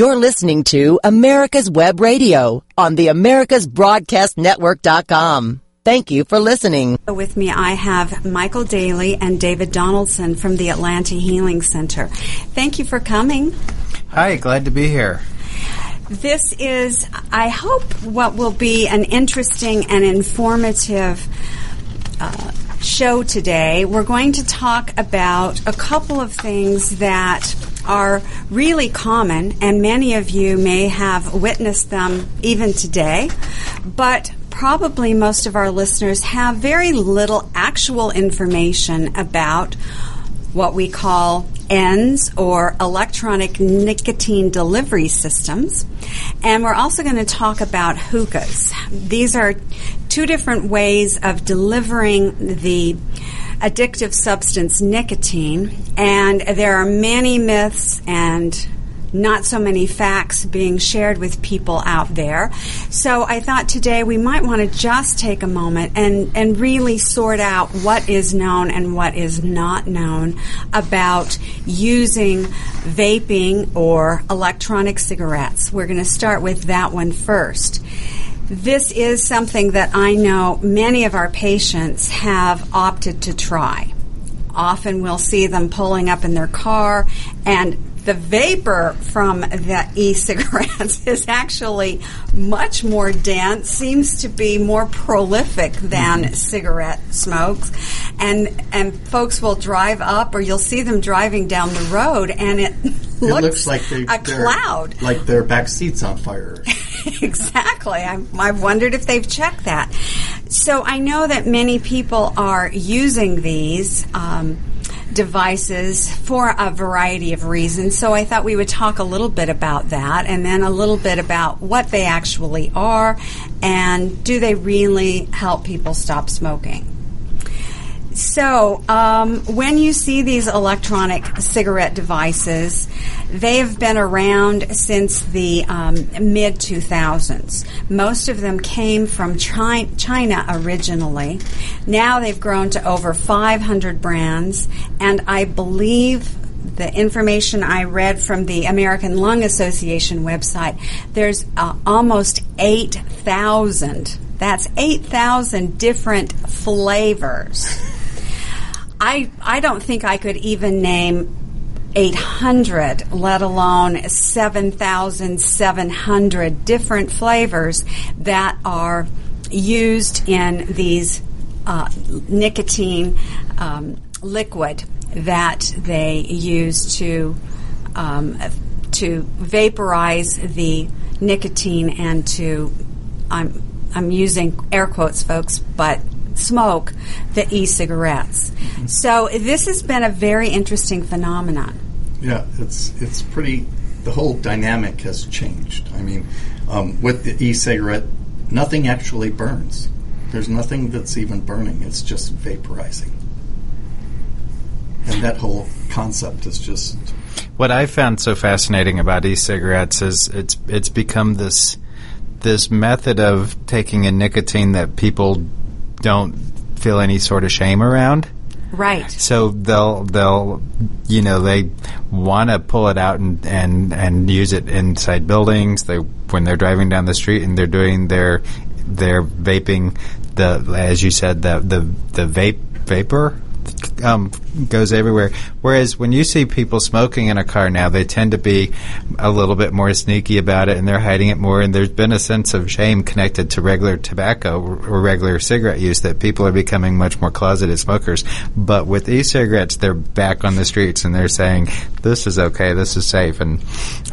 You're listening to America's Web Radio on the AmericasBroadcastNetwork.com. Thank you for listening. With me, I have Michael Daly and David Donaldson from the Atlanta Healing Center. Thank you for coming. Hi, glad to be here. This is, I hope, what will be an interesting and informative uh, show today. We're going to talk about a couple of things that are really common, and many of you may have witnessed them even today, but probably most of our listeners have very little actual information about what we call ENDS or electronic nicotine delivery systems. And we're also going to talk about hookahs. These are two different ways of delivering the addictive substance nicotine, and there are many myths and not so many facts being shared with people out there. So I thought today we might want to just take a moment and, and really sort out what is known and what is not known about using vaping or electronic cigarettes. We're going to start with that one first. This is something that I know many of our patients have opted to try. Often we'll see them pulling up in their car and the vapor from the e-cigarettes is actually much more dense, seems to be more prolific than mm-hmm. cigarette smokes. And and folks will drive up or you'll see them driving down the road and it, it looks, looks, like they, a cloud. Like their back seat's on fire. exactly. I, I've wondered if they've checked that. So I know that many people are using these. Um, devices for a variety of reasons. So I thought we would talk a little bit about that and then a little bit about what they actually are and do they really help people stop smoking. So, um, when you see these electronic cigarette devices, they have been around since the um, mid 2000s. Most of them came from Chi- China originally. Now they've grown to over 500 brands, and I believe the information I read from the American Lung Association website, there's uh, almost 8,000. That's 8,000 different flavors. I I don't think I could even name 800, let alone 7,700 different flavors that are used in these uh, nicotine um, liquid that they use to um, to vaporize the nicotine and to I'm I'm using air quotes, folks, but smoke the e-cigarettes. Mm-hmm. So this has been a very interesting phenomenon. Yeah, it's it's pretty. The whole dynamic has changed. I mean, um, with the e-cigarette, nothing actually burns. There's nothing that's even burning. It's just vaporizing, and that whole concept is just. What I found so fascinating about e-cigarettes is it's it's become this this method of taking a nicotine that people don't feel any sort of shame around. Right. So they'll they'll you know they want to pull it out and, and and use it inside buildings. They when they're driving down the street and they're doing their their vaping the as you said the the the vape vapor um, goes everywhere. Whereas when you see people smoking in a car now, they tend to be a little bit more sneaky about it, and they're hiding it more. And there's been a sense of shame connected to regular tobacco or regular cigarette use that people are becoming much more closeted smokers. But with e-cigarettes, they're back on the streets and they're saying, "This is okay, this is safe, and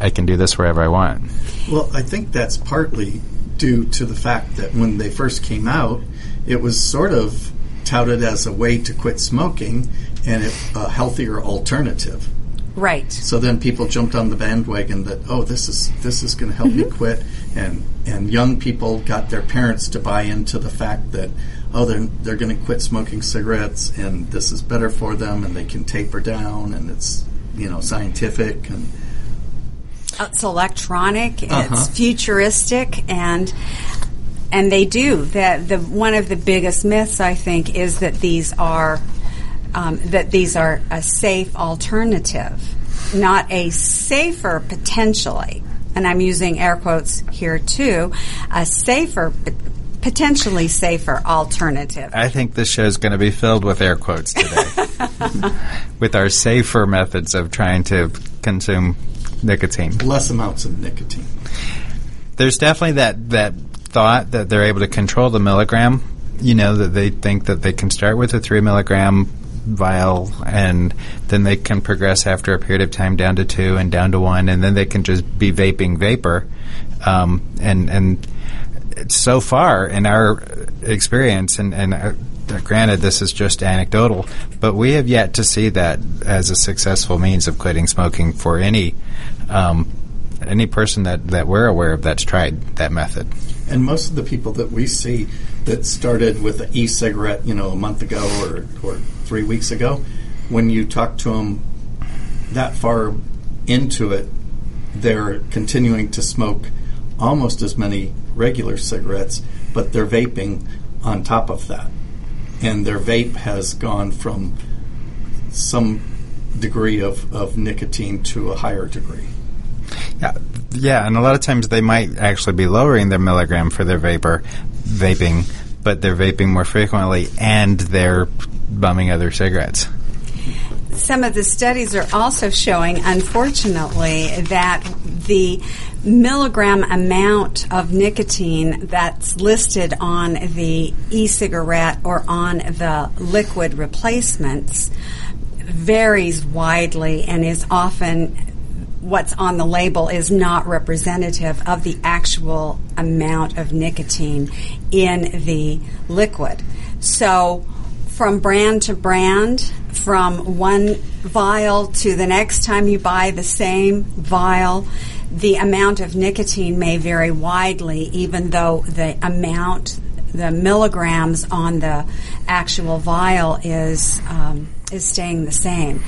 I can do this wherever I want." Well, I think that's partly due to the fact that when they first came out, it was sort of touted as a way to quit smoking and a healthier alternative. Right. So then people jumped on the bandwagon that oh this is this is going to help mm-hmm. me quit and and young people got their parents to buy into the fact that oh they're they're going to quit smoking cigarettes and this is better for them and they can taper down and it's you know scientific and it's electronic, uh-huh. it's futuristic, and and they do. That the one of the biggest myths I think is that these are um, that these are a safe alternative, not a safer potentially and I'm using air quotes here too, a safer, potentially safer alternative. I think this show is going to be filled with air quotes today, with our safer methods of trying to consume nicotine. Less amounts of nicotine. There's definitely that that thought that they're able to control the milligram. You know that they think that they can start with a three milligram vial and then they can progress after a period of time down to two and down to one and then they can just be vaping vapor um, and and so far in our experience and, and uh, granted this is just anecdotal but we have yet to see that as a successful means of quitting smoking for any um, any person that, that we're aware of that's tried that method and most of the people that we see that started with an e-cigarette, you know, a month ago or, or three weeks ago, when you talk to them that far into it, they're continuing to smoke almost as many regular cigarettes, but they're vaping on top of that. And their vape has gone from some degree of, of nicotine to a higher degree. Yeah, yeah, and a lot of times they might actually be lowering their milligram for their vapor vaping, but they're vaping more frequently and they're bumming other cigarettes. Some of the studies are also showing, unfortunately, that the milligram amount of nicotine that's listed on the e-cigarette or on the liquid replacements varies widely and is often what's on the label is not representative of the actual amount of nicotine in the liquid. So, from brand to brand, from one vial to the next time you buy the same vial, the amount of nicotine may vary widely, even though the amount, the milligrams on the actual vial is um, is staying the same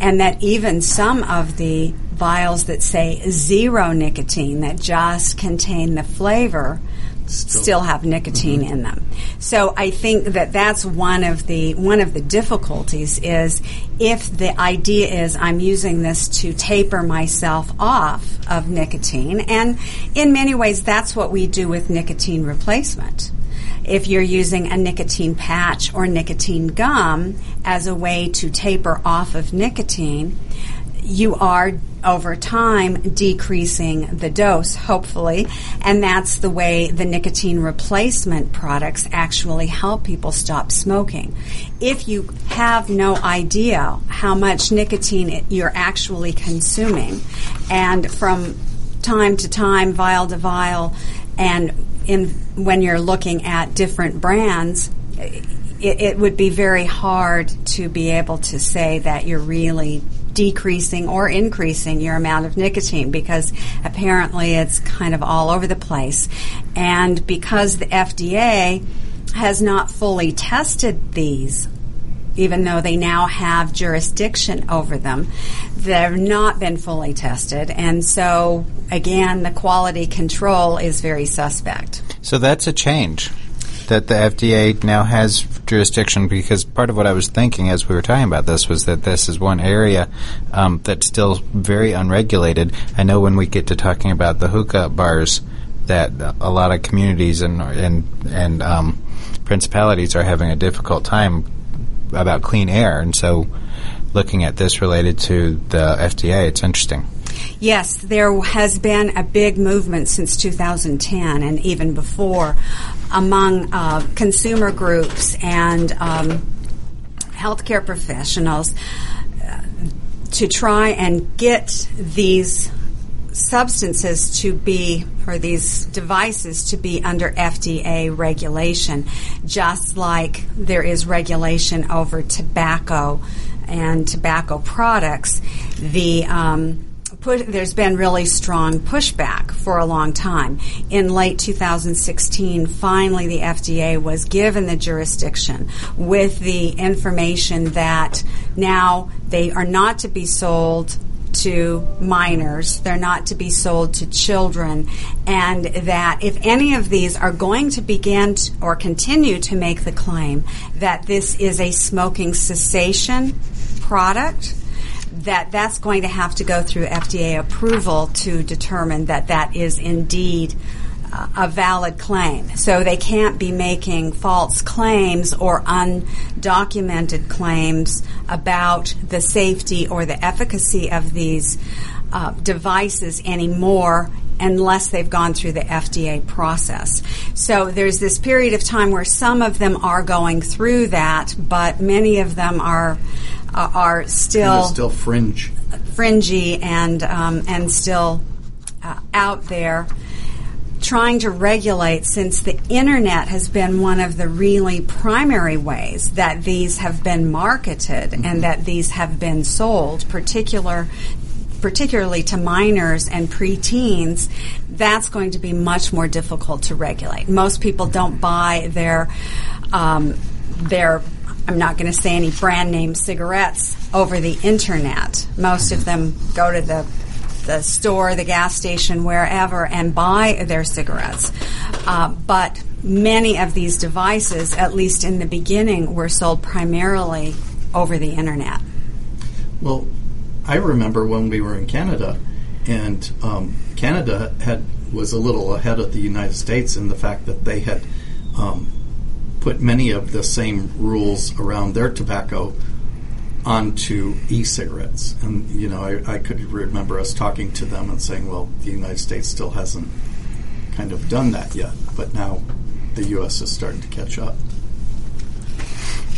and that even some of the vials that say zero nicotine that just contain the flavor still, still have nicotine mm-hmm. in them. So I think that that's one of the one of the difficulties is if the idea is I'm using this to taper myself off of nicotine and in many ways that's what we do with nicotine replacement if you're using a nicotine patch or nicotine gum as a way to taper off of nicotine, you are over time decreasing the dose, hopefully, and that's the way the nicotine replacement products actually help people stop smoking. If you have no idea how much nicotine you're actually consuming, and from time to time, vial to vial, and in when you're looking at different brands, it, it would be very hard to be able to say that you're really decreasing or increasing your amount of nicotine because apparently it's kind of all over the place. And because the FDA has not fully tested these, even though they now have jurisdiction over them, they've not been fully tested. And so, again, the quality control is very suspect. So that's a change that the FDA now has jurisdiction because part of what I was thinking as we were talking about this was that this is one area um, that's still very unregulated. I know when we get to talking about the hookah bars, that a lot of communities and and and um, principalities are having a difficult time about clean air, and so looking at this related to the FDA, it's interesting. Yes, there has been a big movement since 2010 and even before among uh, consumer groups and um, healthcare professionals uh, to try and get these substances to be, or these devices to be under FDA regulation, just like there is regulation over tobacco and tobacco products. The um, Push, there's been really strong pushback for a long time. In late 2016, finally the FDA was given the jurisdiction with the information that now they are not to be sold to minors, they're not to be sold to children, and that if any of these are going to begin or continue to make the claim that this is a smoking cessation product, that that's going to have to go through FDA approval to determine that that is indeed a valid claim. So they can't be making false claims or undocumented claims about the safety or the efficacy of these uh, devices anymore unless they've gone through the FDA process. So there's this period of time where some of them are going through that, but many of them are uh, are still still fringe, fringy, and um, and still uh, out there trying to regulate since the internet has been one of the really primary ways that these have been marketed mm-hmm. and that these have been sold particular particularly to minors and preteens, that's going to be much more difficult to regulate. Most people don't buy their um, their I'm not going to say any brand name cigarettes over the internet. Most of them go to the the store, the gas station, wherever, and buy their cigarettes. Uh, but many of these devices, at least in the beginning, were sold primarily over the internet. Well, I remember when we were in Canada, and um, Canada had was a little ahead of the United States in the fact that they had um, put many of the same rules around their tobacco onto e-cigarettes. And you know, I, I could remember us talking to them and saying, "Well, the United States still hasn't kind of done that yet, but now the U.S. is starting to catch up."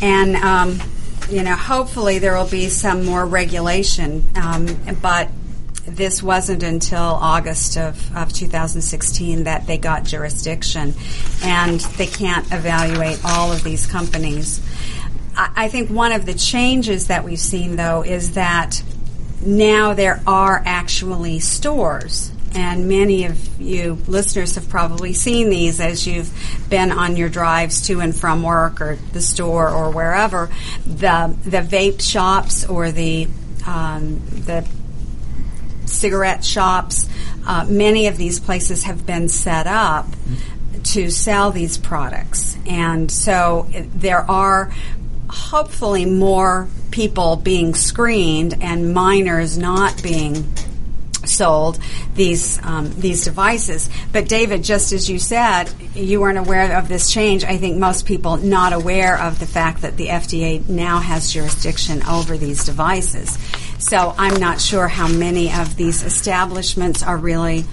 And um, you know, hopefully there will be some more regulation. Um, but this wasn't until August of, of 2016 that they got jurisdiction, and they can't evaluate all of these companies. I, think one of the changes that we've seen, though, is that now there are actually stores and many of you listeners have probably seen these as you've been on your drives to and from work or the store or wherever. The the vape shops or the um, the cigarette shops. Uh, many of these places have been set up to sell these products, and so there are hopefully more people being screened and minors not being sold these um, these devices. But David, just as you said, you weren't aware of this change. I think most people not aware of the fact that the FDA now has jurisdiction over these devices. So I'm not sure how many of these establishments are really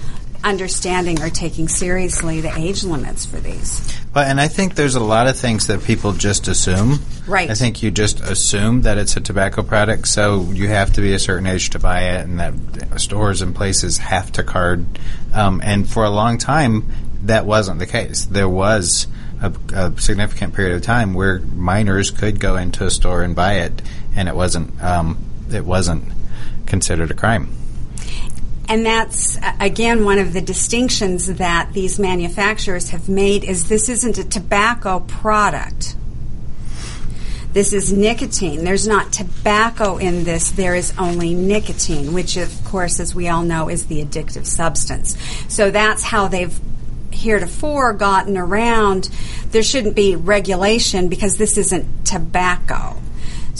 understanding or taking seriously the age limits for these. Well, and I think there's a lot of things that people just assume. Right. I think you just assume that it's a tobacco product, so you have to be a certain age to buy it, and that stores and places have to card. Um, and for a long time, that wasn't the case. There was a, a, significant period of time where minors could go into a store and buy it, and it wasn't um, it wasn't considered a crime. And that's, again, one of the distinctions that these manufacturers have made is this isn't a tobacco product. This is nicotine. There's not tobacco in this. There is only nicotine, which, of course, as we all know, is the addictive substance. So that's how they've heretofore gotten around. There shouldn't be regulation because this isn't tobacco.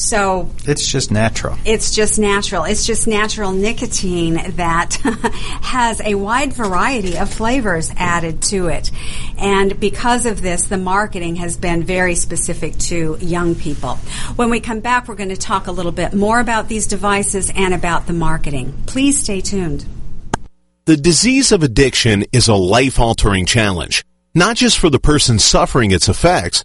So it's just natural. It's just natural. It's just natural nicotine that has a wide variety of flavors added to it. And because of this, the marketing has been very specific to young people. When we come back, we're going to talk a little bit more about these devices and about the marketing. Please stay tuned. The disease of addiction is a life altering challenge, not just for the person suffering its effects,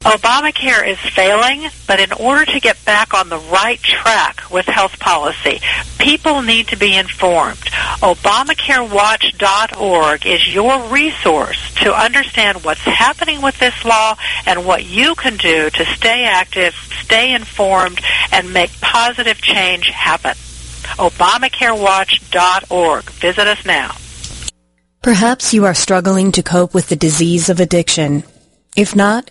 Obamacare is failing, but in order to get back on the right track with health policy, people need to be informed. ObamacareWatch.org is your resource to understand what's happening with this law and what you can do to stay active, stay informed, and make positive change happen. ObamacareWatch.org. Visit us now. Perhaps you are struggling to cope with the disease of addiction. If not,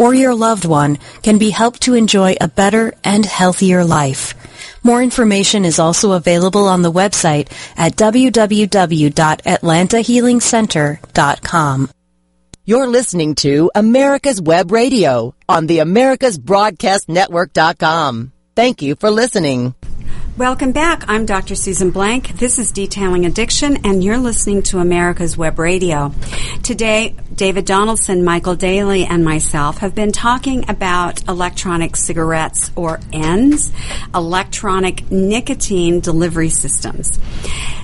or your loved one can be helped to enjoy a better and healthier life. More information is also available on the website at www.atlantahealingcenter.com. You're listening to America's Web Radio on the AmericasBroadcastNetwork.com. Thank you for listening. Welcome back. I'm Dr. Susan Blank. This is Detailing Addiction, and you're listening to America's Web Radio. Today, David Donaldson, Michael Daly, and myself have been talking about electronic cigarettes or ENDS, electronic nicotine delivery systems.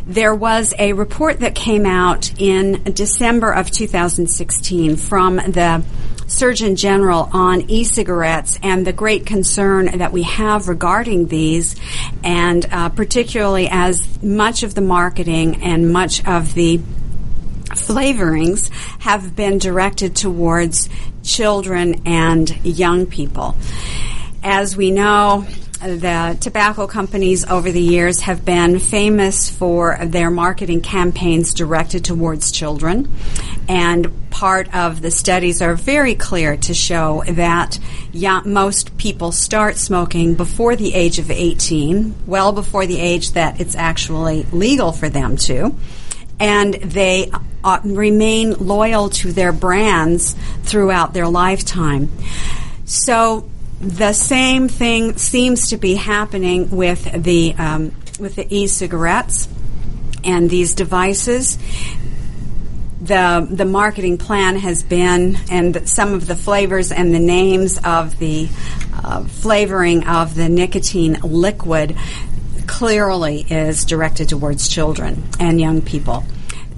There was a report that came out in December of 2016 from the Surgeon General on e-cigarettes and the great concern that we have regarding these, and uh, particularly as much of the marketing and much of the flavorings have been directed towards children and young people. As we know, the tobacco companies over the years have been famous for their marketing campaigns directed towards children. And part of the studies are very clear to show that most people start smoking before the age of 18, well before the age that it's actually legal for them to. And they uh, remain loyal to their brands throughout their lifetime. So the same thing seems to be happening with the um, with the e-cigarettes and these devices. The the marketing plan has been, and some of the flavors and the names of the uh, flavoring of the nicotine liquid clearly is directed towards children and young people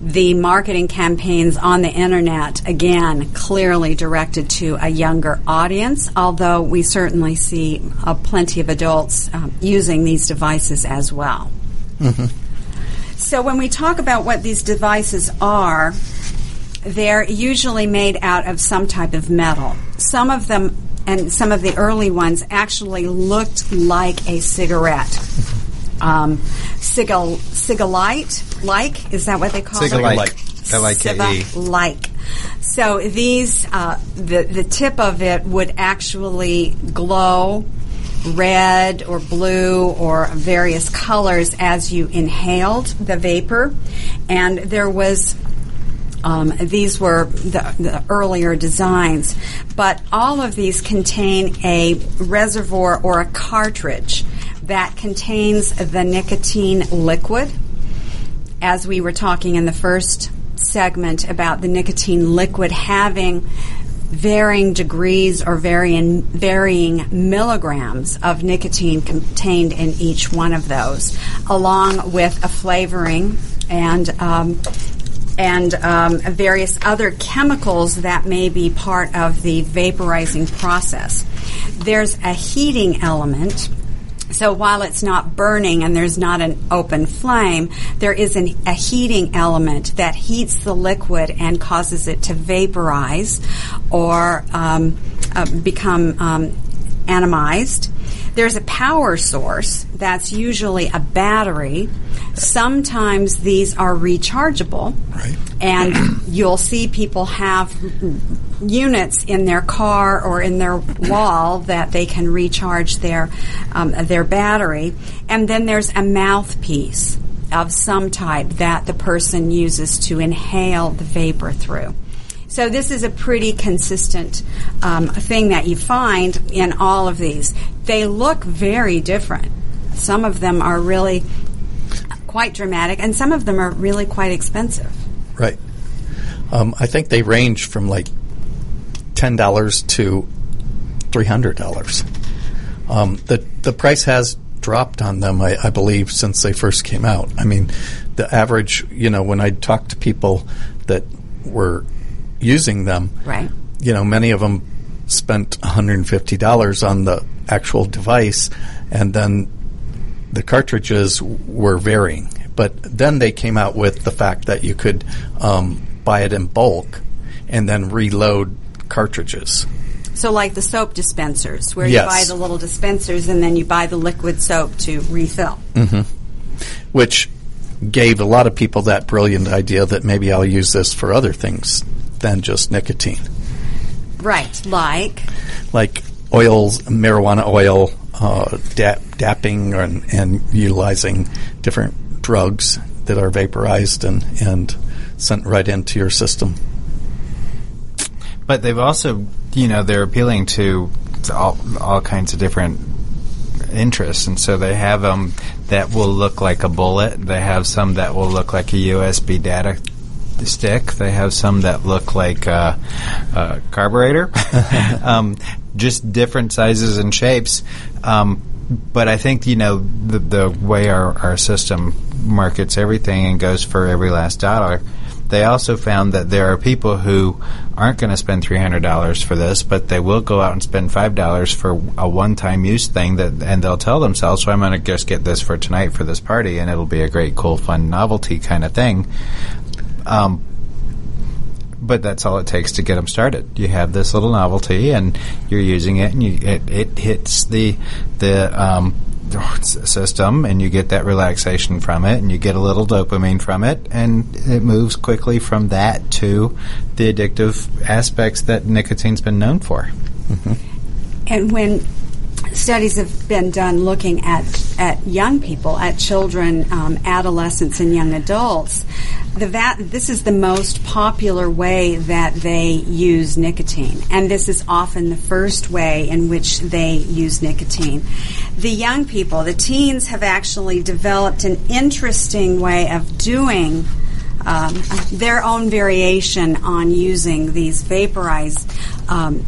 the marketing campaigns on the internet, again, clearly directed to a younger audience, although we certainly see uh, plenty of adults um, using these devices as well. Mm-hmm. So, when we talk about what these devices are, they're usually made out of some type of metal. Some of them, and some of the early ones, actually looked like a cigarette um, Sigal, Cigalike, like, is that what they call Cigalike. it? L-I-K-E. Like. So these, uh, the, the tip of it would actually glow red or blue or various colors as you inhaled the vapor. And there was um, these were the, the, earlier designs, but all of these contain a reservoir or a cartridge that contains the nicotine liquid. As we were talking in the first segment about the nicotine liquid having varying degrees or varying, varying milligrams of nicotine contained in each one of those, along with a flavoring and um, and um, various other chemicals that may be part of the vaporizing process. There's a heating element so while it's not burning and there's not an open flame, there is an, a heating element that heats the liquid and causes it to vaporize or um, uh, become um, atomized. There's a power source that's usually a battery. Sometimes these are rechargeable. Right. And you'll see people have units in their car or in their wall that they can recharge their um, their battery, and then there's a mouthpiece of some type that the person uses to inhale the vapor through. So this is a pretty consistent um, thing that you find in all of these. They look very different. Some of them are really quite dramatic, and some of them are really quite expensive. Right. Um, I think they range from like ten dollars to three hundred dollars. Um, the the price has dropped on them, I, I, believe, since they first came out. I mean, the average, you know, when I talk to people that were using them, right? You know, many of them spent one hundred and fifty dollars on the actual device, and then the cartridges were varying. But then they came out with the fact that you could um, buy it in bulk and then reload cartridges. So, like the soap dispensers, where yes. you buy the little dispensers and then you buy the liquid soap to refill. Mm-hmm. Which gave a lot of people that brilliant idea that maybe I'll use this for other things than just nicotine. Right, like like oils, marijuana oil, uh, dab, dabbing, and, and utilizing different drugs that are vaporized and and sent right into your system. But they've also, you know, they're appealing to, to all, all kinds of different interests, and so they have them that will look like a bullet. They have some that will look like a USB data stick. They have some that look like a, a carburetor. um, just different sizes and shapes. Um, but I think you know the, the way our, our system markets everything and goes for every last dollar they also found that there are people who aren't going to spend $300 for this, but they will go out and spend $5 for a one-time use thing that, and they'll tell themselves, so I'm going to just get this for tonight for this party, and it'll be a great, cool, fun novelty kind of thing. Um, but that's all it takes to get them started. You have this little novelty, and you're using it, and you, it, it hits the the um, system and you get that relaxation from it and you get a little dopamine from it and it moves quickly from that to the addictive aspects that nicotine's been known for. Mm-hmm. And when studies have been done looking at, at young people, at children, um, adolescents, and young adults, the va- this is the most popular way that they use nicotine, and this is often the first way in which they use nicotine. The young people, the teens, have actually developed an interesting way of doing. Um, their own variation on using these vaporized um,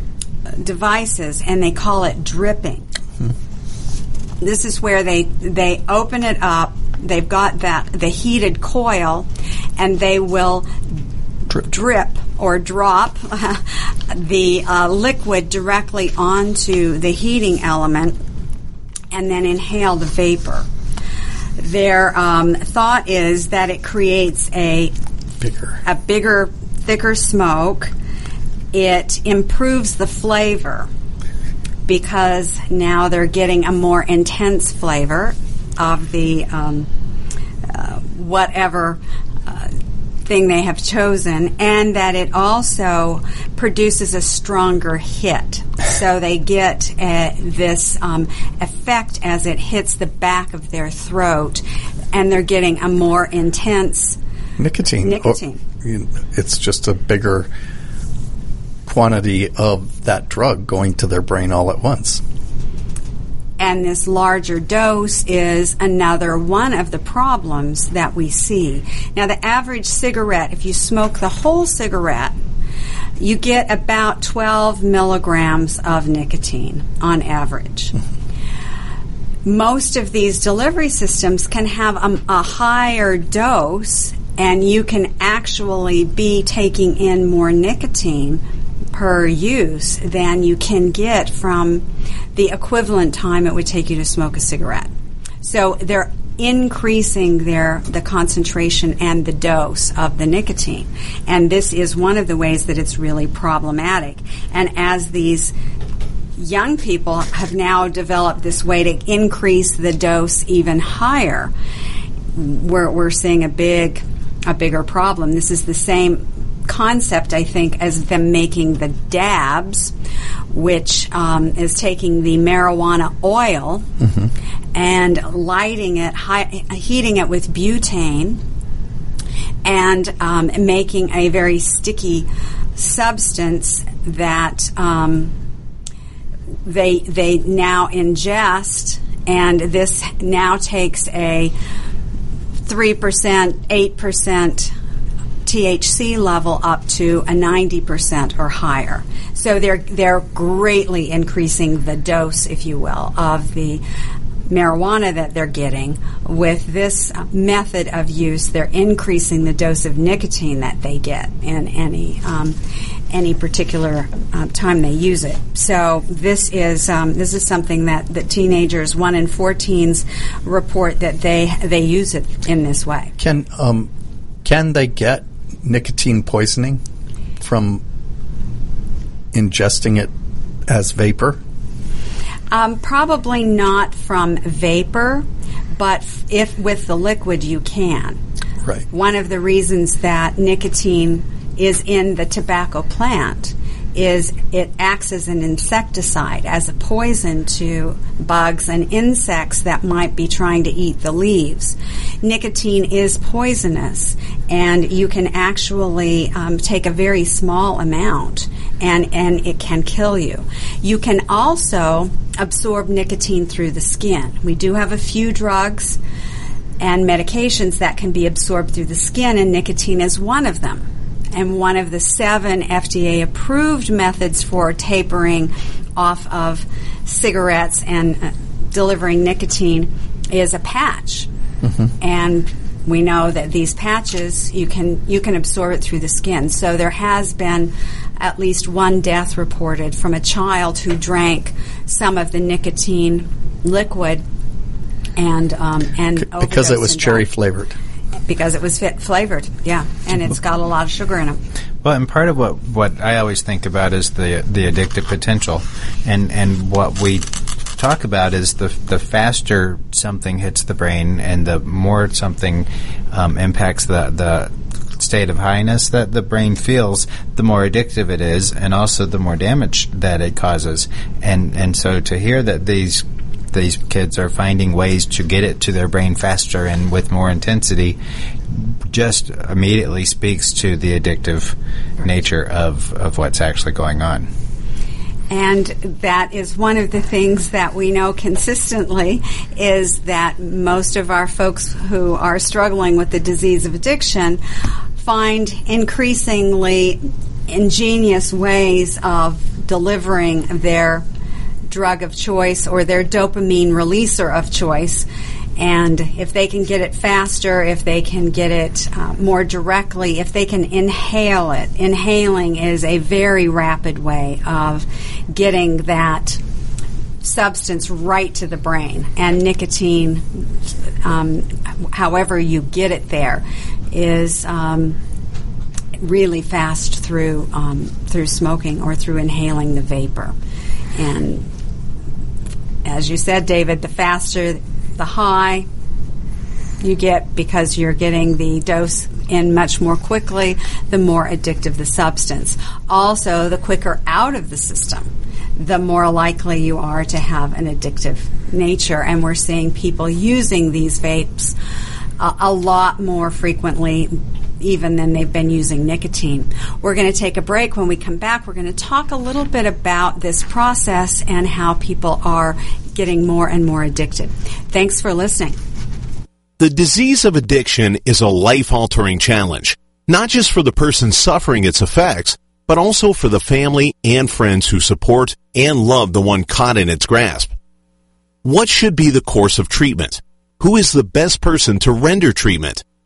devices, and they call it dripping. Mm-hmm. This is where they they open it up. They've got that the heated coil, and they will drip, drip or drop the uh, liquid directly onto the heating element, and then inhale the vapor. Their um, thought is that it creates a bigger, a bigger, thicker smoke. It improves the flavor because now they're getting a more intense flavor of the um, uh, whatever uh, thing they have chosen, and that it also produces a stronger hit. So they get uh, this um, effect as it hits the back of their throat, and they're getting a more intense nicotine. Nicotine. Oh, it's just a bigger quantity of that drug going to their brain all at once. And this larger dose is another one of the problems that we see. Now, the average cigarette, if you smoke the whole cigarette, you get about 12 milligrams of nicotine on average. Most of these delivery systems can have a, a higher dose, and you can actually be taking in more nicotine per use than you can get from the equivalent time it would take you to smoke a cigarette. So they're increasing their the concentration and the dose of the nicotine. And this is one of the ways that it's really problematic. And as these young people have now developed this way to increase the dose even higher, we're, we're seeing a big a bigger problem. This is the same concept, I think, as them making the dabs, which um, is taking the marijuana oil and lighting it, hi- heating it with butane, and um, making a very sticky substance that um, they they now ingest, and this now takes a three percent, eight percent THC level up to a ninety percent or higher. So they're they're greatly increasing the dose, if you will, of the marijuana that they're getting. With this method of use, they're increasing the dose of nicotine that they get in any um, any particular uh, time they use it. So this is um, this is something that, that teenagers, one in four teens, report that they they use it in this way. Can um, can they get nicotine poisoning from ingesting it as vapor? Um, probably not from vapor, but if with the liquid you can. Right. One of the reasons that nicotine is in the tobacco plant is it acts as an insecticide, as a poison to bugs and insects that might be trying to eat the leaves. Nicotine is poisonous, and you can actually um, take a very small amount, and, and it can kill you. You can also absorb nicotine through the skin. We do have a few drugs and medications that can be absorbed through the skin, and nicotine is one of them. And one of the seven FDA approved methods for tapering off of cigarettes and uh, delivering nicotine is a patch. And we know that these patches you can you can absorb it through the skin. So there has been at least one death reported from a child who drank some of the nicotine liquid and um, and because it was cherry died. flavored. Because it was fit flavored. Yeah, and it's got a lot of sugar in it. Well, and part of what, what I always think about is the the addictive potential, and and what we talk about is the the faster something hits the brain, and the more something um, impacts the the state of highness that the brain feels, the more addictive it is, and also the more damage that it causes. And and so to hear that these these kids are finding ways to get it to their brain faster and with more intensity just immediately speaks to the addictive nature of, of what's actually going on. And that is one of the things that we know consistently is that most of our folks who are struggling with the disease of addiction find increasingly ingenious ways of delivering their drug of choice or their dopamine releaser of choice. And if they can get it faster, if they can get it uh, more directly, if they can inhale it, inhaling is a very rapid way of getting that substance right to the brain. And nicotine, um, however you get it there, is um, really fast through um, through smoking or through inhaling the vapor. And as you said, David, the faster the high you get because you're getting the dose in much more quickly, the more addictive the substance. Also, the quicker out of the system, the more likely you are to have an addictive nature. And we're seeing people using these vapes a, a lot more frequently even than they've been using nicotine. We're going to take a break. When we come back, we're going to talk a little bit about this process and how people are getting more and more addicted. Thanks for listening. The disease of addiction is a life-altering challenge, not just for the person suffering its effects, but also for the family and friends who support and love the one caught in its grasp. What should be the course of treatment? Who is the best person to render treatment?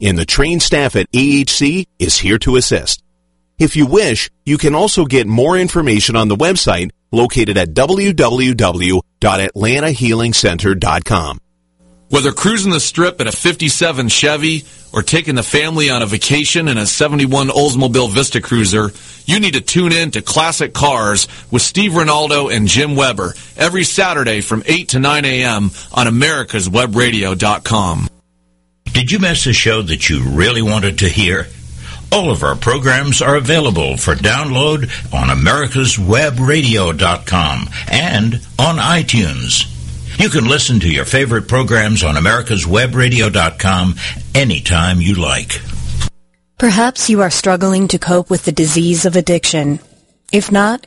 and the trained staff at AHC is here to assist. If you wish, you can also get more information on the website located at www.atlantahealingcenter.com. Whether cruising the strip in a 57 Chevy or taking the family on a vacation in a 71 Oldsmobile Vista Cruiser, you need to tune in to Classic Cars with Steve Ronaldo and Jim Weber every Saturday from 8 to 9 a.m. on americaswebradio.com. Did you miss a show that you really wanted to hear? All of our programs are available for download on americaswebradio.com and on iTunes. You can listen to your favorite programs on americaswebradio.com anytime you like. Perhaps you are struggling to cope with the disease of addiction. If not,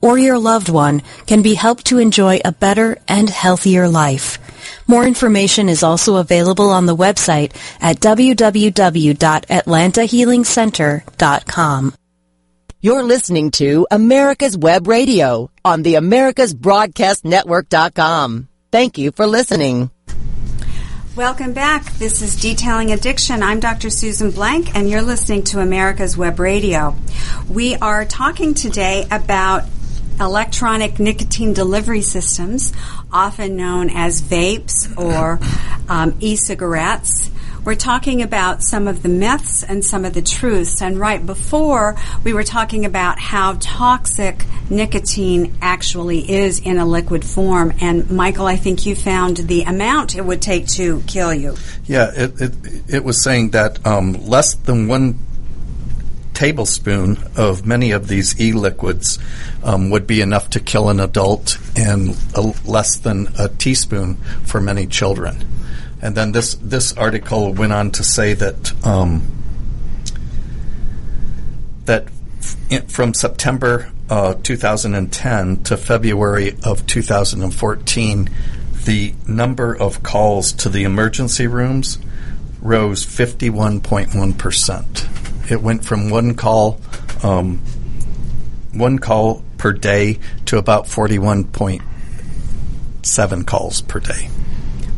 or your loved one can be helped to enjoy a better and healthier life. More information is also available on the website at www.atlantahealingcenter.com. You're listening to America's Web Radio on the AmericasBroadcastNetwork.com. Thank you for listening. Welcome back. This is Detailing Addiction. I'm Dr. Susan Blank, and you're listening to America's Web Radio. We are talking today about electronic nicotine delivery systems, often known as vapes or um, e cigarettes. We're talking about some of the myths and some of the truths. And right before, we were talking about how toxic nicotine actually is in a liquid form. And Michael, I think you found the amount it would take to kill you. Yeah, it, it, it was saying that um, less than one tablespoon of many of these e-liquids um, would be enough to kill an adult, and a, less than a teaspoon for many children. And then this this article went on to say that um, that f- from September uh, 2010 to February of 2014, the number of calls to the emergency rooms rose 51.1 percent. It went from one call um, one call per day to about 41.7 calls per day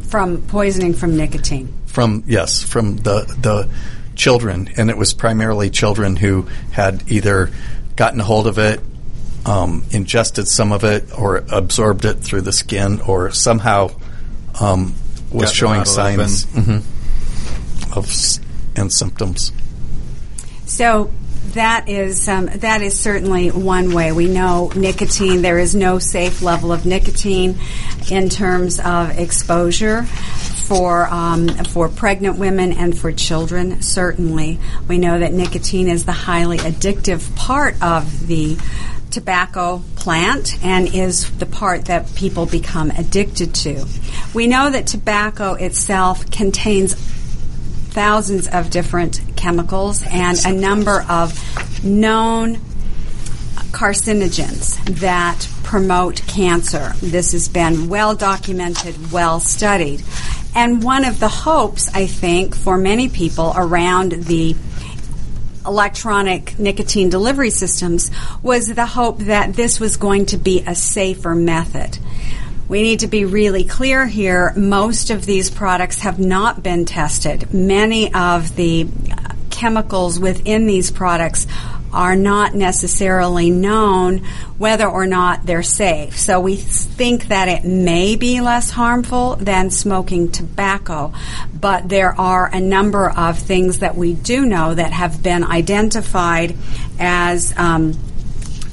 from poisoning from nicotine. From yes, from the the children, and it was primarily children who had either gotten a hold of it, um, ingested some of it, or absorbed it through the skin, or somehow um, was Got showing out signs mhm, of s- and symptoms. So that is um, that is certainly one way. We know nicotine. There is no safe level of nicotine in terms of exposure for um, for pregnant women and for children. Certainly, we know that nicotine is the highly addictive part of the tobacco plant and is the part that people become addicted to. We know that tobacco itself contains thousands of different chemicals and a number of known carcinogens that promote cancer. This has been well documented, well studied. And one of the hopes, I think, for many people around the electronic nicotine delivery systems was the hope that this was going to be a safer method. We need to be really clear here. Most of these products have not been tested. Many of the chemicals within these products are not necessarily known whether or not they're safe. So we think that it may be less harmful than smoking tobacco, but there are a number of things that we do know that have been identified as um,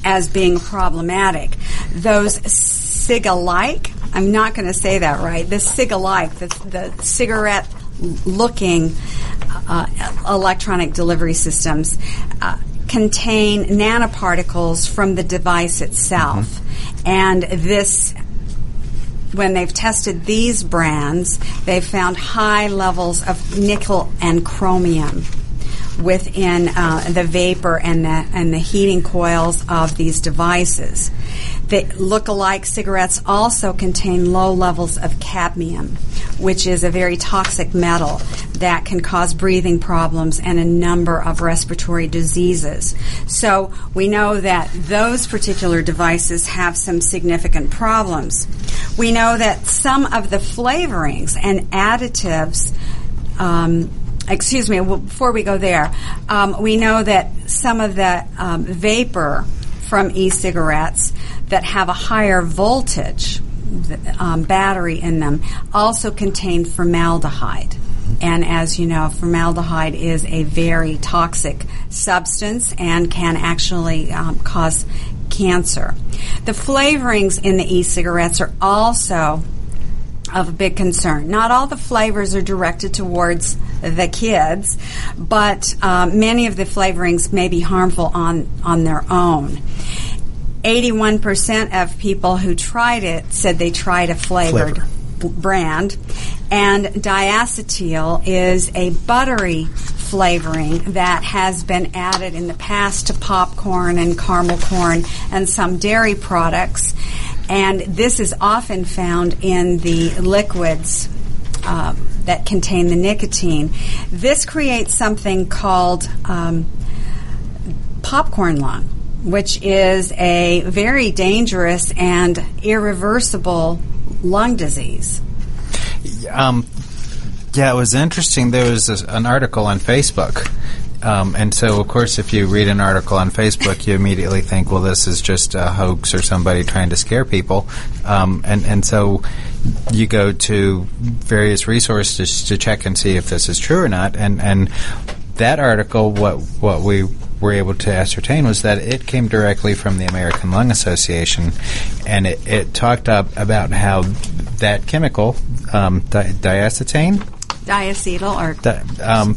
as being problematic. Those cig-alike, I'm not going to say that right, the cig-alike, the, the cigarette looking uh, electronic delivery systems uh, contain nanoparticles from the device itself. And this when they've tested these brands, they've found high levels of nickel and chromium within uh, the vapor and the and the heating coils of these devices. The look-alike cigarettes also contain low levels of cadmium, which is a very toxic metal that can cause breathing problems and a number of respiratory diseases. So we know that those particular devices have some significant problems. We know that some of the flavorings and additives um, excuse me, well, before we go there, um, we know that some of the um, vapor from e-cigarettes that have a higher voltage um, battery in them also contain formaldehyde. And as you know, formaldehyde is a very toxic substance and can actually um, cause cancer. The flavorings in the e-cigarettes are also of a big concern. Not all the flavors are directed towards the kids, but um, many of the flavorings may be harmful on, on their own. 81% of people who tried it said they tried a flavored Flavor. b- brand, and diacetyl is a buttery flavoring that has been added in the past to popcorn and caramel corn and some dairy products. And this is often found in the liquids um, that contain the nicotine. This creates something called um, popcorn lung, which is a very dangerous and irreversible lung disease. Um, yeah, it was interesting. There was this, an article on Facebook. Um, and so, of course, if you read an article on Facebook, you immediately think, well, this is just a hoax or somebody trying to scare people. Um, and, and so you go to various resources to check and see if this is true or not. And, and that article, what, what we were able to ascertain was that it came directly from the American Lung Association. And it, it talked up about how that chemical, um, di- diacetane, Diacetyl or that, um,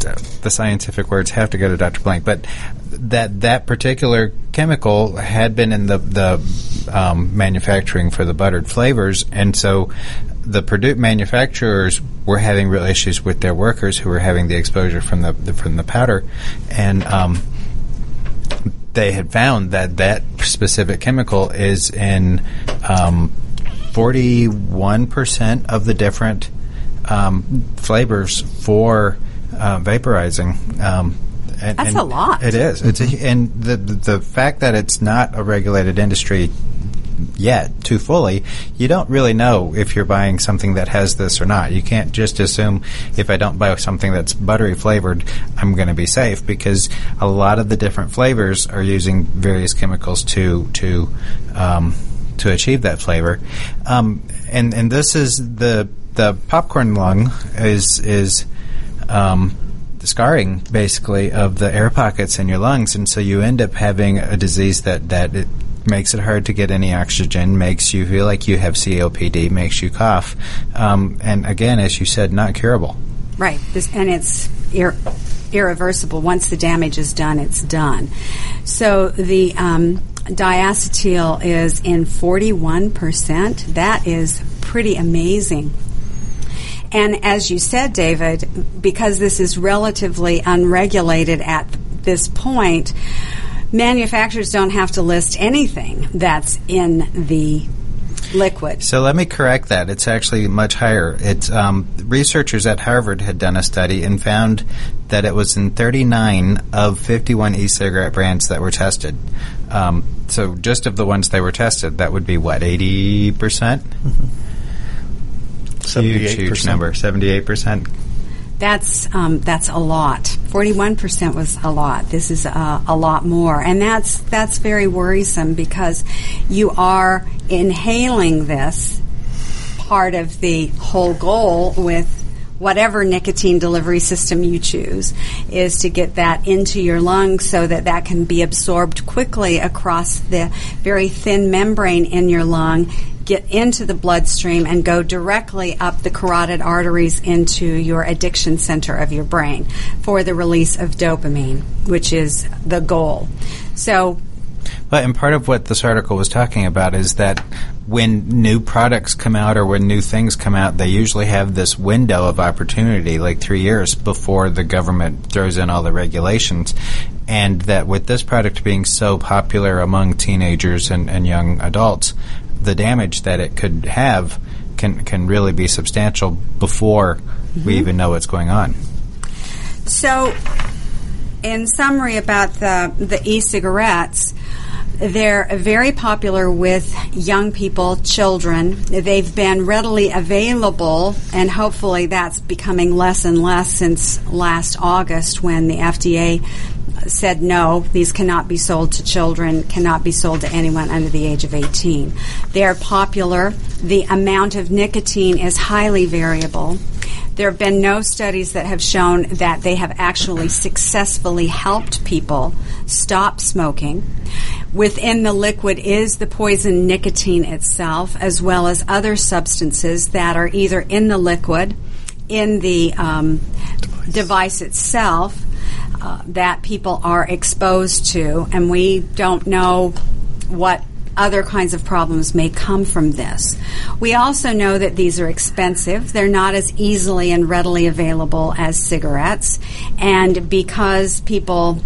the scientific words have to go to Dr. Blank, but that that particular chemical had been in the the um, manufacturing for the buttered flavors, and so the produ- manufacturers were having real issues with their workers who were having the exposure from the, the from the powder, and um, they had found that that specific chemical is in um, 41% of the different um, flavors for uh, vaporizing. Um, and, That's and a lot. It is. It's a, and the the fact that it's not a regulated industry yet too fully, you don't really know if you're buying something that has this or not. You can't just assume if I don't buy something that's buttery flavored, I'm going to be safe because a lot of the different flavors are using various chemicals to to um, to achieve that flavor. Um, and and this is the the popcorn lung is is um, the scarring basically of the air pockets in your lungs, and so you end up having a disease that that it makes it hard to get any oxygen, makes you feel like you have COPD, makes you cough, um, and again, as you said, not curable. Right, this, and it's ir- irreversible. Once the damage is done, it's done. So the um, diacetyl is in 41%. That is pretty amazing. And as you said, David, because this is relatively unregulated at this point, manufacturers don't have to list anything that's in the liquid. So let me correct that. It's actually much higher. It's um, researchers at Harvard had done a study and found that it was in 39 of 51 e-cigarette brands that were tested. Um, so just of the ones they were tested, that would be what 80 percent. Huge, huge 78%. number. 78 percent. That's um, that's a lot. Forty-one percent was a lot. This is uh, a lot more, and that's that's very worrisome because you are inhaling this. Part of the whole goal with whatever nicotine delivery system you choose is to get that into your lungs so that that can be absorbed quickly across the very thin membrane in your lung get into the bloodstream and go directly up the carotid arteries into your addiction center of your brain for the release of dopamine, which is the goal. So But and part of what this article was talking about is that when new products come out or when new things come out, they usually have this window of opportunity, like three years before the government throws in all the regulations. And that with this product being so popular among teenagers and, and young adults, the damage that it could have can can really be substantial before mm-hmm. we even know what's going on. So, in summary about the the e-cigarettes, they're very popular with young people, children. They've been readily available, and hopefully that's becoming less and less since last August when the FDA said no, these cannot be sold to children, cannot be sold to anyone under the age of 18. They're popular. The amount of nicotine is highly variable. There have been no studies that have shown that they have actually successfully helped people stop smoking. Within the liquid is the poison nicotine itself, as well as other substances that are either in the liquid, in the um, device itself, uh, that people are exposed to, and we don't know what other kinds of problems may come from this. We also know that these are expensive. They're not as easily and readily available as cigarettes. And because people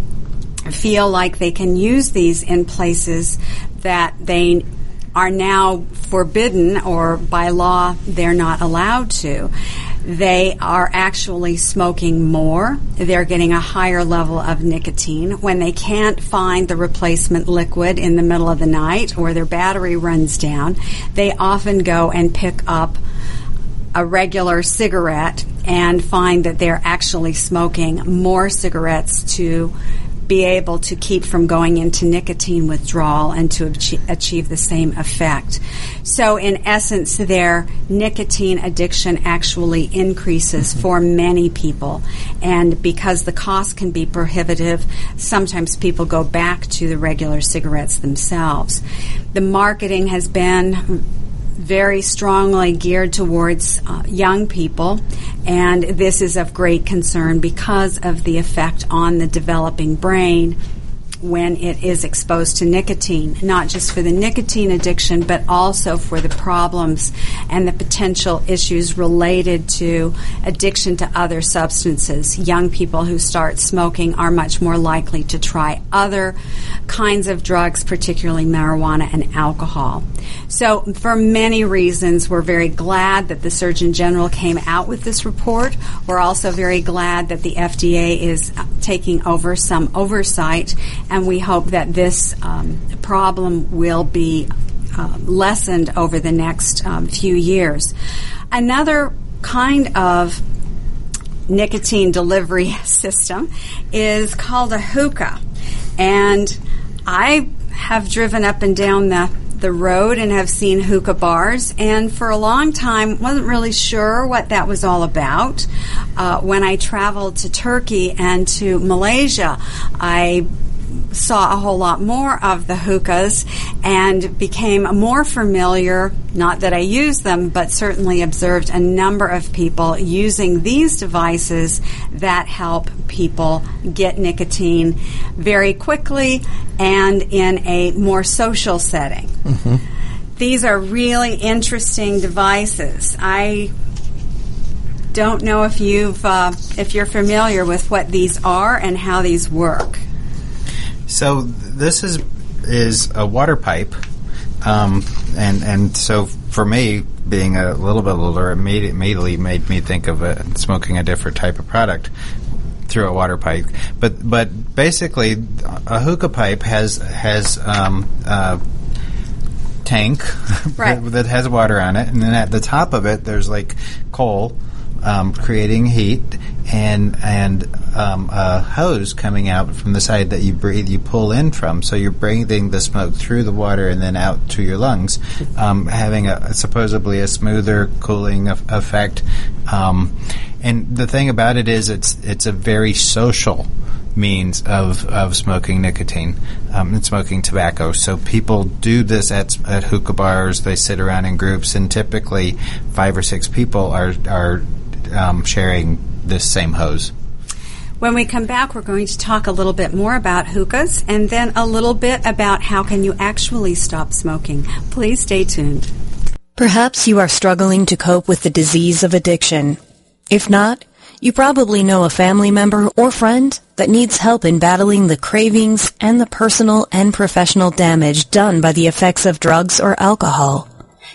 feel like they can use these in places that they are now forbidden or by law they're not allowed to they are actually smoking more. They're getting a higher level of nicotine. When they can't find the replacement liquid in the middle of the night or their battery runs down, they often go and pick up a regular cigarette and find that they're actually smoking more cigarettes to be able to keep from going into nicotine withdrawal and to achieve the same effect. So, in essence, their nicotine addiction actually increases mm-hmm. for many people. And because the cost can be prohibitive, sometimes people go back to the regular cigarettes themselves. The marketing has been very strongly geared towards uh, young people, and this is of great concern because of the effect on the developing brain when it is exposed to nicotine, not just for the nicotine addiction, but also for the problems and the potential issues related to addiction to other substances. Young people who start smoking are much more likely to try other kinds of drugs, particularly marijuana and alcohol. So, for many reasons, we're very glad that the Surgeon General came out with this report. We're also very glad that the FDA is taking over some oversight and we hope that this um, problem will be uh, lessened over the next um, few years. Another kind of nicotine delivery system is called a hookah, and I have driven up and down the the road and have seen hookah bars, and for a long time wasn't really sure what that was all about. Uh, when I traveled to Turkey and to Malaysia, I saw a whole lot more of the hookahs and became more familiar, not that I use them, but certainly observed a number of people using these devices that help people get nicotine very quickly and in a more social setting. Mm-hmm. These are really interesting devices. I don't know if you've uh, if you're familiar with what these are and how these work. So this is is a water pipe, um, and and so for me, being a little bit older, it made, immediately made me think of a, smoking a different type of product through a water pipe. But but basically, a hookah pipe has has um, a tank right. that has water on it, and then at the top of it, there's like coal um, creating heat and and um, a hose coming out from the side that you breathe, you pull in from. So you're breathing the smoke through the water and then out to your lungs, um, having a supposedly a smoother cooling effect. Um, and the thing about it is, it's it's a very social means of, of smoking nicotine um, and smoking tobacco. So people do this at, at hookah bars. They sit around in groups, and typically five or six people are are um, sharing this same hose. When we come back, we're going to talk a little bit more about hookahs and then a little bit about how can you actually stop smoking. Please stay tuned. Perhaps you are struggling to cope with the disease of addiction. If not, you probably know a family member or friend that needs help in battling the cravings and the personal and professional damage done by the effects of drugs or alcohol.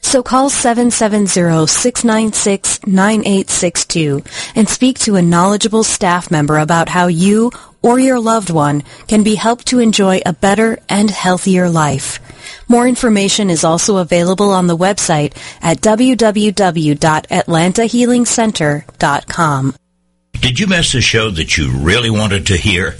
So call 770-696-9862 and speak to a knowledgeable staff member about how you or your loved one can be helped to enjoy a better and healthier life. More information is also available on the website at www.atlantahealingcenter.com. Did you miss a show that you really wanted to hear?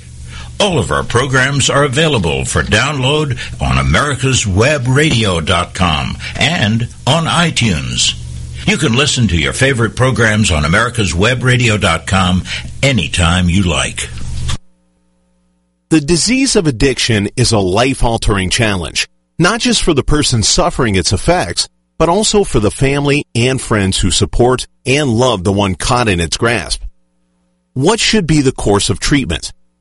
All of our programs are available for download on americaswebradio.com and on iTunes. You can listen to your favorite programs on americaswebradio.com anytime you like. The disease of addiction is a life-altering challenge, not just for the person suffering its effects, but also for the family and friends who support and love the one caught in its grasp. What should be the course of treatment?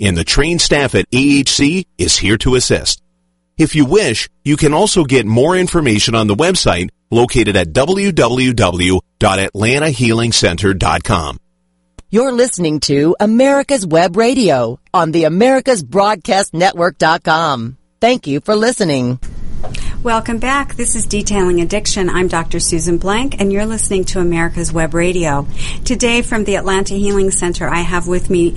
and the trained staff at AHC is here to assist. If you wish, you can also get more information on the website located at www.atlantahealingcenter.com. You're listening to America's Web Radio on the AmericasBroadcastNetwork.com. Thank you for listening. Welcome back. This is Detailing Addiction. I'm Dr. Susan Blank, and you're listening to America's Web Radio. Today, from the Atlanta Healing Center, I have with me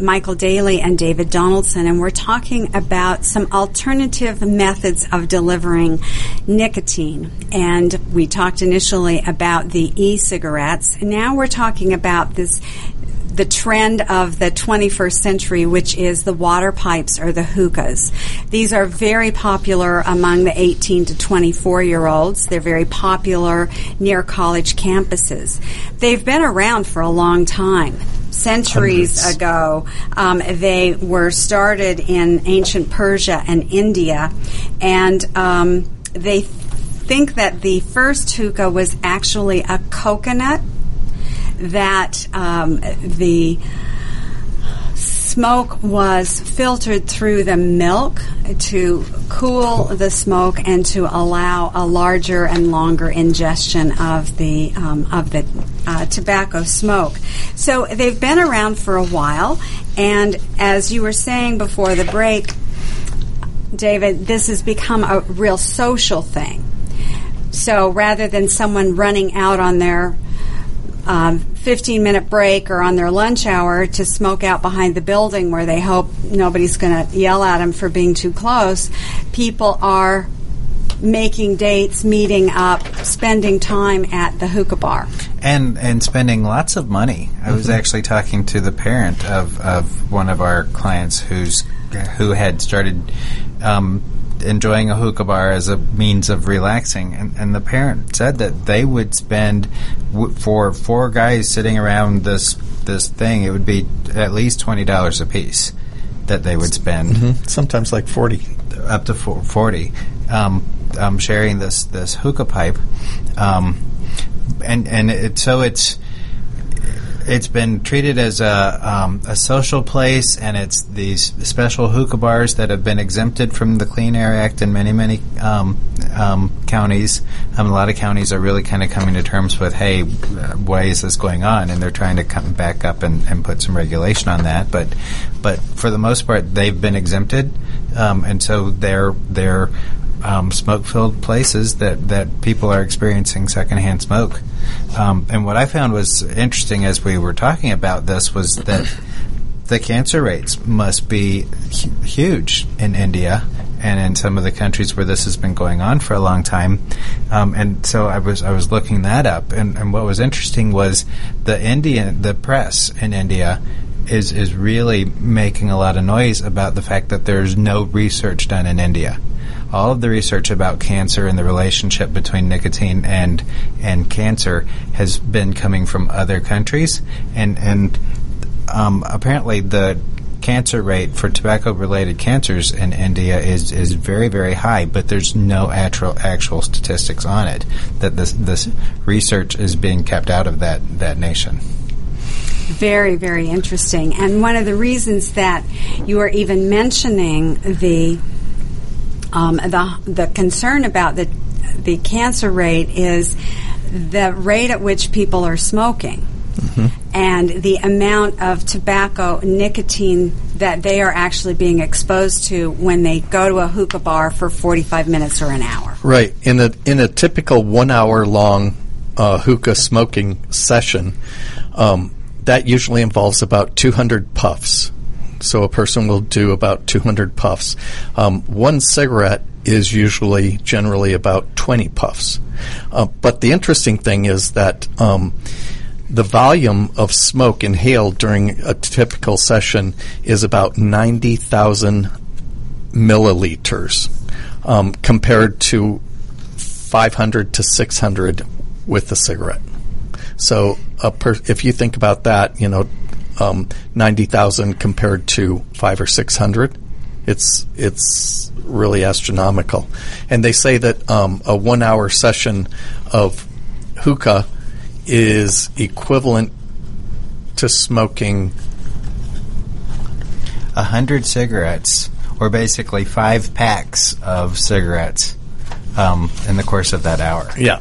Michael Daly and David Donaldson, and we're talking about some alternative methods of delivering nicotine. And we talked initially about the e-cigarettes. Now we're talking about this the trend of the 21st century, which is the water pipes or the hookahs. These are very popular among the 18 to 24 year olds. They're very popular near college campuses. They've been around for a long time centuries Hundreds. ago. Um, they were started in ancient Persia and India, and um, they think that the first hookah was actually a coconut that um, the smoke was filtered through the milk to cool the smoke and to allow a larger and longer ingestion of the um, of the uh, tobacco smoke. So they've been around for a while, and as you were saying before the break, David, this has become a real social thing. So rather than someone running out on their um, 15 minute break or on their lunch hour to smoke out behind the building where they hope nobody's going to yell at them for being too close, people are making dates, meeting up, spending time at the hookah bar. And and spending lots of money. I was actually talking to the parent of, of one of our clients who's who had started um, enjoying a hookah bar as a means of relaxing, and, and the parent said that they would spend w- for four guys sitting around this this thing, it would be at least twenty dollars a piece that they would spend. Sometimes like 40. up to four- 40 um, um, sharing this this hookah pipe um, and and it, so it's it's been treated as a um, a social place and it's these special hookah bars that have been exempted from the Clean Air Act in many many um, um, counties. Um, a lot of counties are really kind of coming to terms with hey why is this going on? And they're trying to come back up and, and put some regulation on that. But but for the most part they've been exempted. Um, and so they're they're um, smoke-filled places that, that people are experiencing secondhand smoke. Um, and what I found was interesting as we were talking about this was that the cancer rates must be hu- huge in India and in some of the countries where this has been going on for a long time. Um, and so I was I was looking that up, and, and what was interesting was the Indian the press in India is is really making a lot of noise about the fact that there's no research done in India. All of the research about cancer and the relationship between nicotine and and cancer has been coming from other countries, and and um, apparently the cancer rate for tobacco related cancers in India is, is very, very high, but there's no actual, actual statistics on it. That this, this research is being kept out of that, that nation. Very, very interesting. And one of the reasons that you are even mentioning the um, the the concern about the the cancer rate is the rate at which people are smoking. And the amount of tobacco nicotine that they are actually being exposed to when they go to a hookah bar for 45 minutes or an hour. Right. In a in a typical one hour long uh, hookah smoking session, um, that usually involves about 200 puffs. So a person will do about 200 puffs. Um, one cigarette is usually generally about 20 puffs. Uh, but the interesting thing is that um, the volume of smoke inhaled during a typical session is about 90,000 milliliters um, compared to 500 to 600 with a cigarette. So per- if you think about that, you know, um, 90,000 compared to 5 or 600, it's it's really astronomical. And they say that um, a one hour session of hookah is equivalent to smoking A hundred cigarettes, or basically five packs of cigarettes, um, in the course of that hour. yeah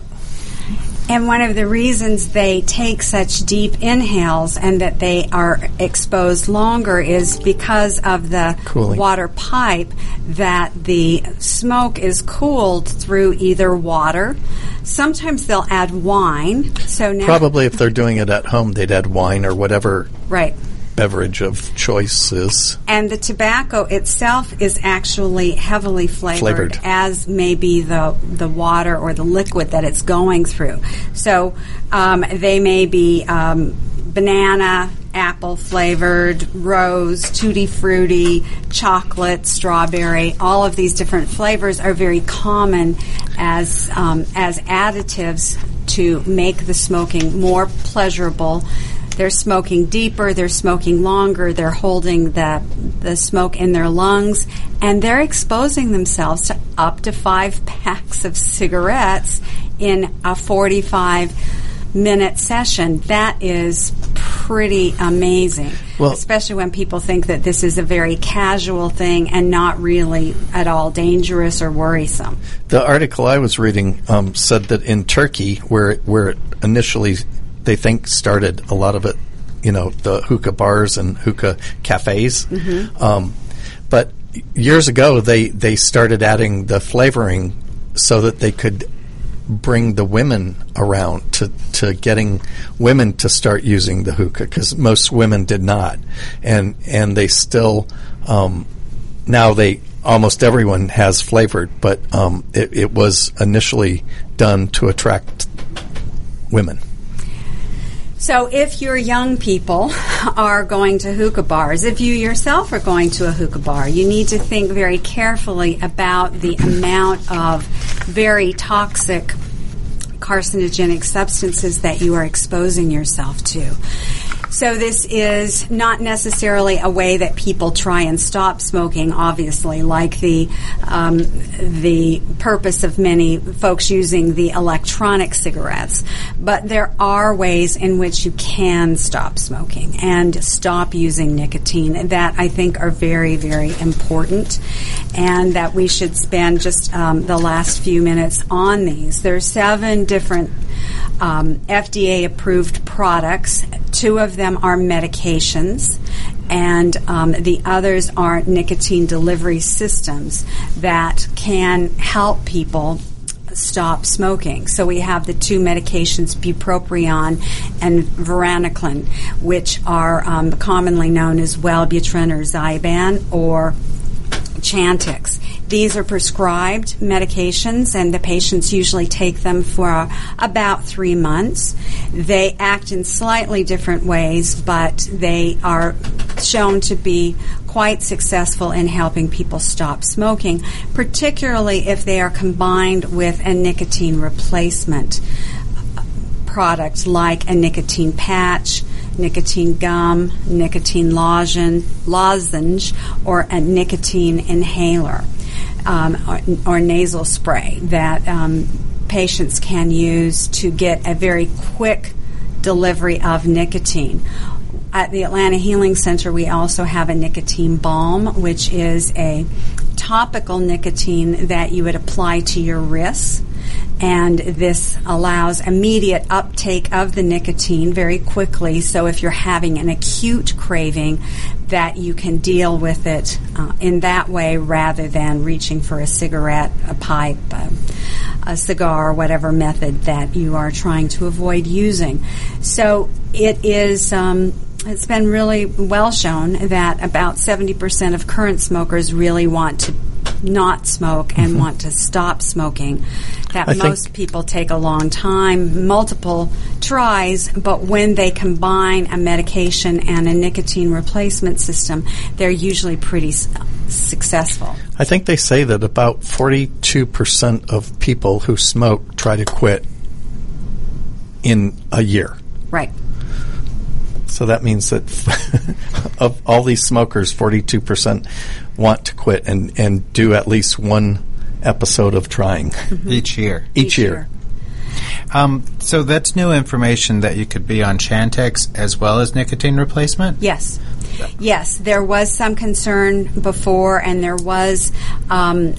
And one of the reasons they take such deep inhales and that they are exposed longer is because of the Cooling. water pipe that the smoke is cooled through either water. Sometimes they'll add wine. So now probably if they're doing it at home they'd add wine or whatever right. Beverage of choice is And the tobacco itself is actually heavily flavored, Flavored. as maybe the the water or the liquid that it's going through. So um, they may be um, banana, apple flavored, rose, tutti frutti, chocolate, strawberry. All of these different flavors are very common as um, as additives to make the smoking more pleasurable they're smoking deeper, they're smoking longer, they're holding the, the smoke in their lungs, and they're exposing themselves to up to five packs of cigarettes in a 45 minute session. That is pretty amazing. Well- especially when people think that this is a very casual thing and not really at all dangerous or worrisome. The article I was reading um, said that in Turkey, where where it initially they think started a lot of it, you know, the hookah bars and hookah cafes. Um, but years ago, they they started adding the flavoring so that they could bring the women around to, to getting women to start using the hookah because most women did not, and and they still um, now they almost everyone has flavored, but um, it, it was initially done to attract women. So, if your young people are going to hookah bars, if you yourself are going to a hookah bar, you need to think very carefully about the amount of very toxic carcinogenic substances that you are exposing yourself to. So this is not necessarily a way that people try and stop smoking. Obviously, like the um, the purpose of many folks using the electronic cigarettes, but there are ways in which you can stop smoking and stop using nicotine that I think are very, very important, and that we should spend just um, the last few minutes on these. There are seven different um, FDA approved products. Two of them are medications, and um, the others are nicotine delivery systems that can help people stop smoking. So we have the two medications, bupropion and varenicline, which are um, commonly known as Wellbutrin or Zyban or Chantix. These are prescribed medications, and the patients usually take them for about three months. They act in slightly different ways, but they are shown to be quite successful in helping people stop smoking, particularly if they are combined with a nicotine replacement product like a nicotine patch, nicotine gum, nicotine lozenge, lozenge or a nicotine inhaler um, or, or, nasal spray that um, patients can use to get a very quick delivery of nicotine. At the Atlanta Healing Center, we also have a nicotine balm, which is a topical nicotine that you would apply to your wrists and this allows immediate uptake of the nicotine very quickly. So if you're having an acute craving, that you can deal with it uh, in that way rather than reaching for a cigarette, a pipe, a, a cigar, whatever method that you are trying to avoid using. So it is. Um, it's been really well shown that about 70% of current smokers really want to not smoke and mm-hmm. want to stop smoking. That I most people take a long time, multiple tries, but when they combine a medication and a nicotine replacement system, they're usually pretty s- successful. I think they say that about 42% of people who smoke try to quit in a year. Right. So that means that of all these smokers, 42% want to quit and, and do at least one episode of trying mm-hmm. each year. Each, each year. year. Um, so that's new information that you could be on Chantix as well as nicotine replacement? Yes. Yes, there was some concern before, and there was um,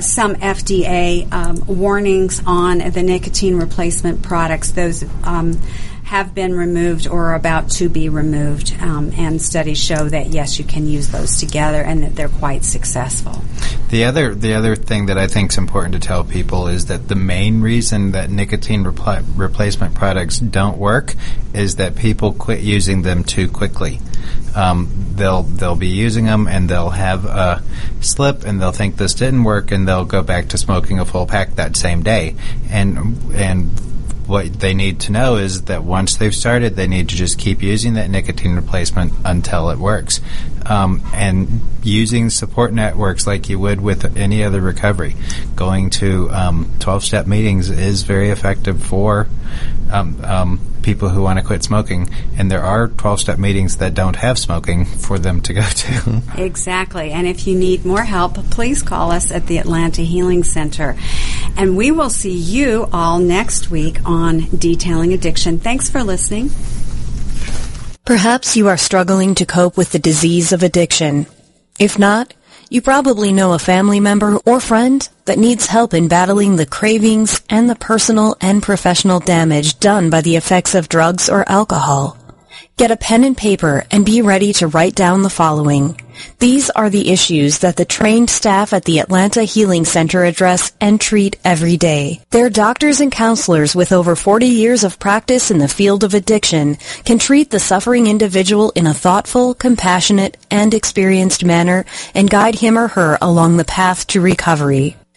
some FDA um, warnings on the nicotine replacement products. Those um, have been removed or are about to be removed, um, and studies show that yes, you can use those together and that they're quite successful. The other the other thing that I think is important to tell people is that the main reason that nicotine replacement products don't work is that people quit using them too quickly. Um, they'll they'll be using them and they'll have a slip and they'll think this didn't work and they'll go back to smoking a full pack that same day and and what they need to know is that once they've started, they need to just keep using that nicotine replacement until it works. Um, and using support networks like you would with any other recovery. Going to 12 um, step meetings is very effective for um, um people who want to quit smoking. And there are 12 step meetings that don't have smoking for them to go to. exactly. And if you need more help, please call us at the Atlanta Healing Center. And we will see you all next week on Detailing Addiction. Thanks for listening. Perhaps you are struggling to cope with the disease of addiction. If not, you probably know a family member or friend that needs help in battling the cravings and the personal and professional damage done by the effects of drugs or alcohol. Get a pen and paper and be ready to write down the following. These are the issues that the trained staff at the Atlanta Healing Center address and treat every day. Their doctors and counselors with over 40 years of practice in the field of addiction can treat the suffering individual in a thoughtful, compassionate, and experienced manner and guide him or her along the path to recovery.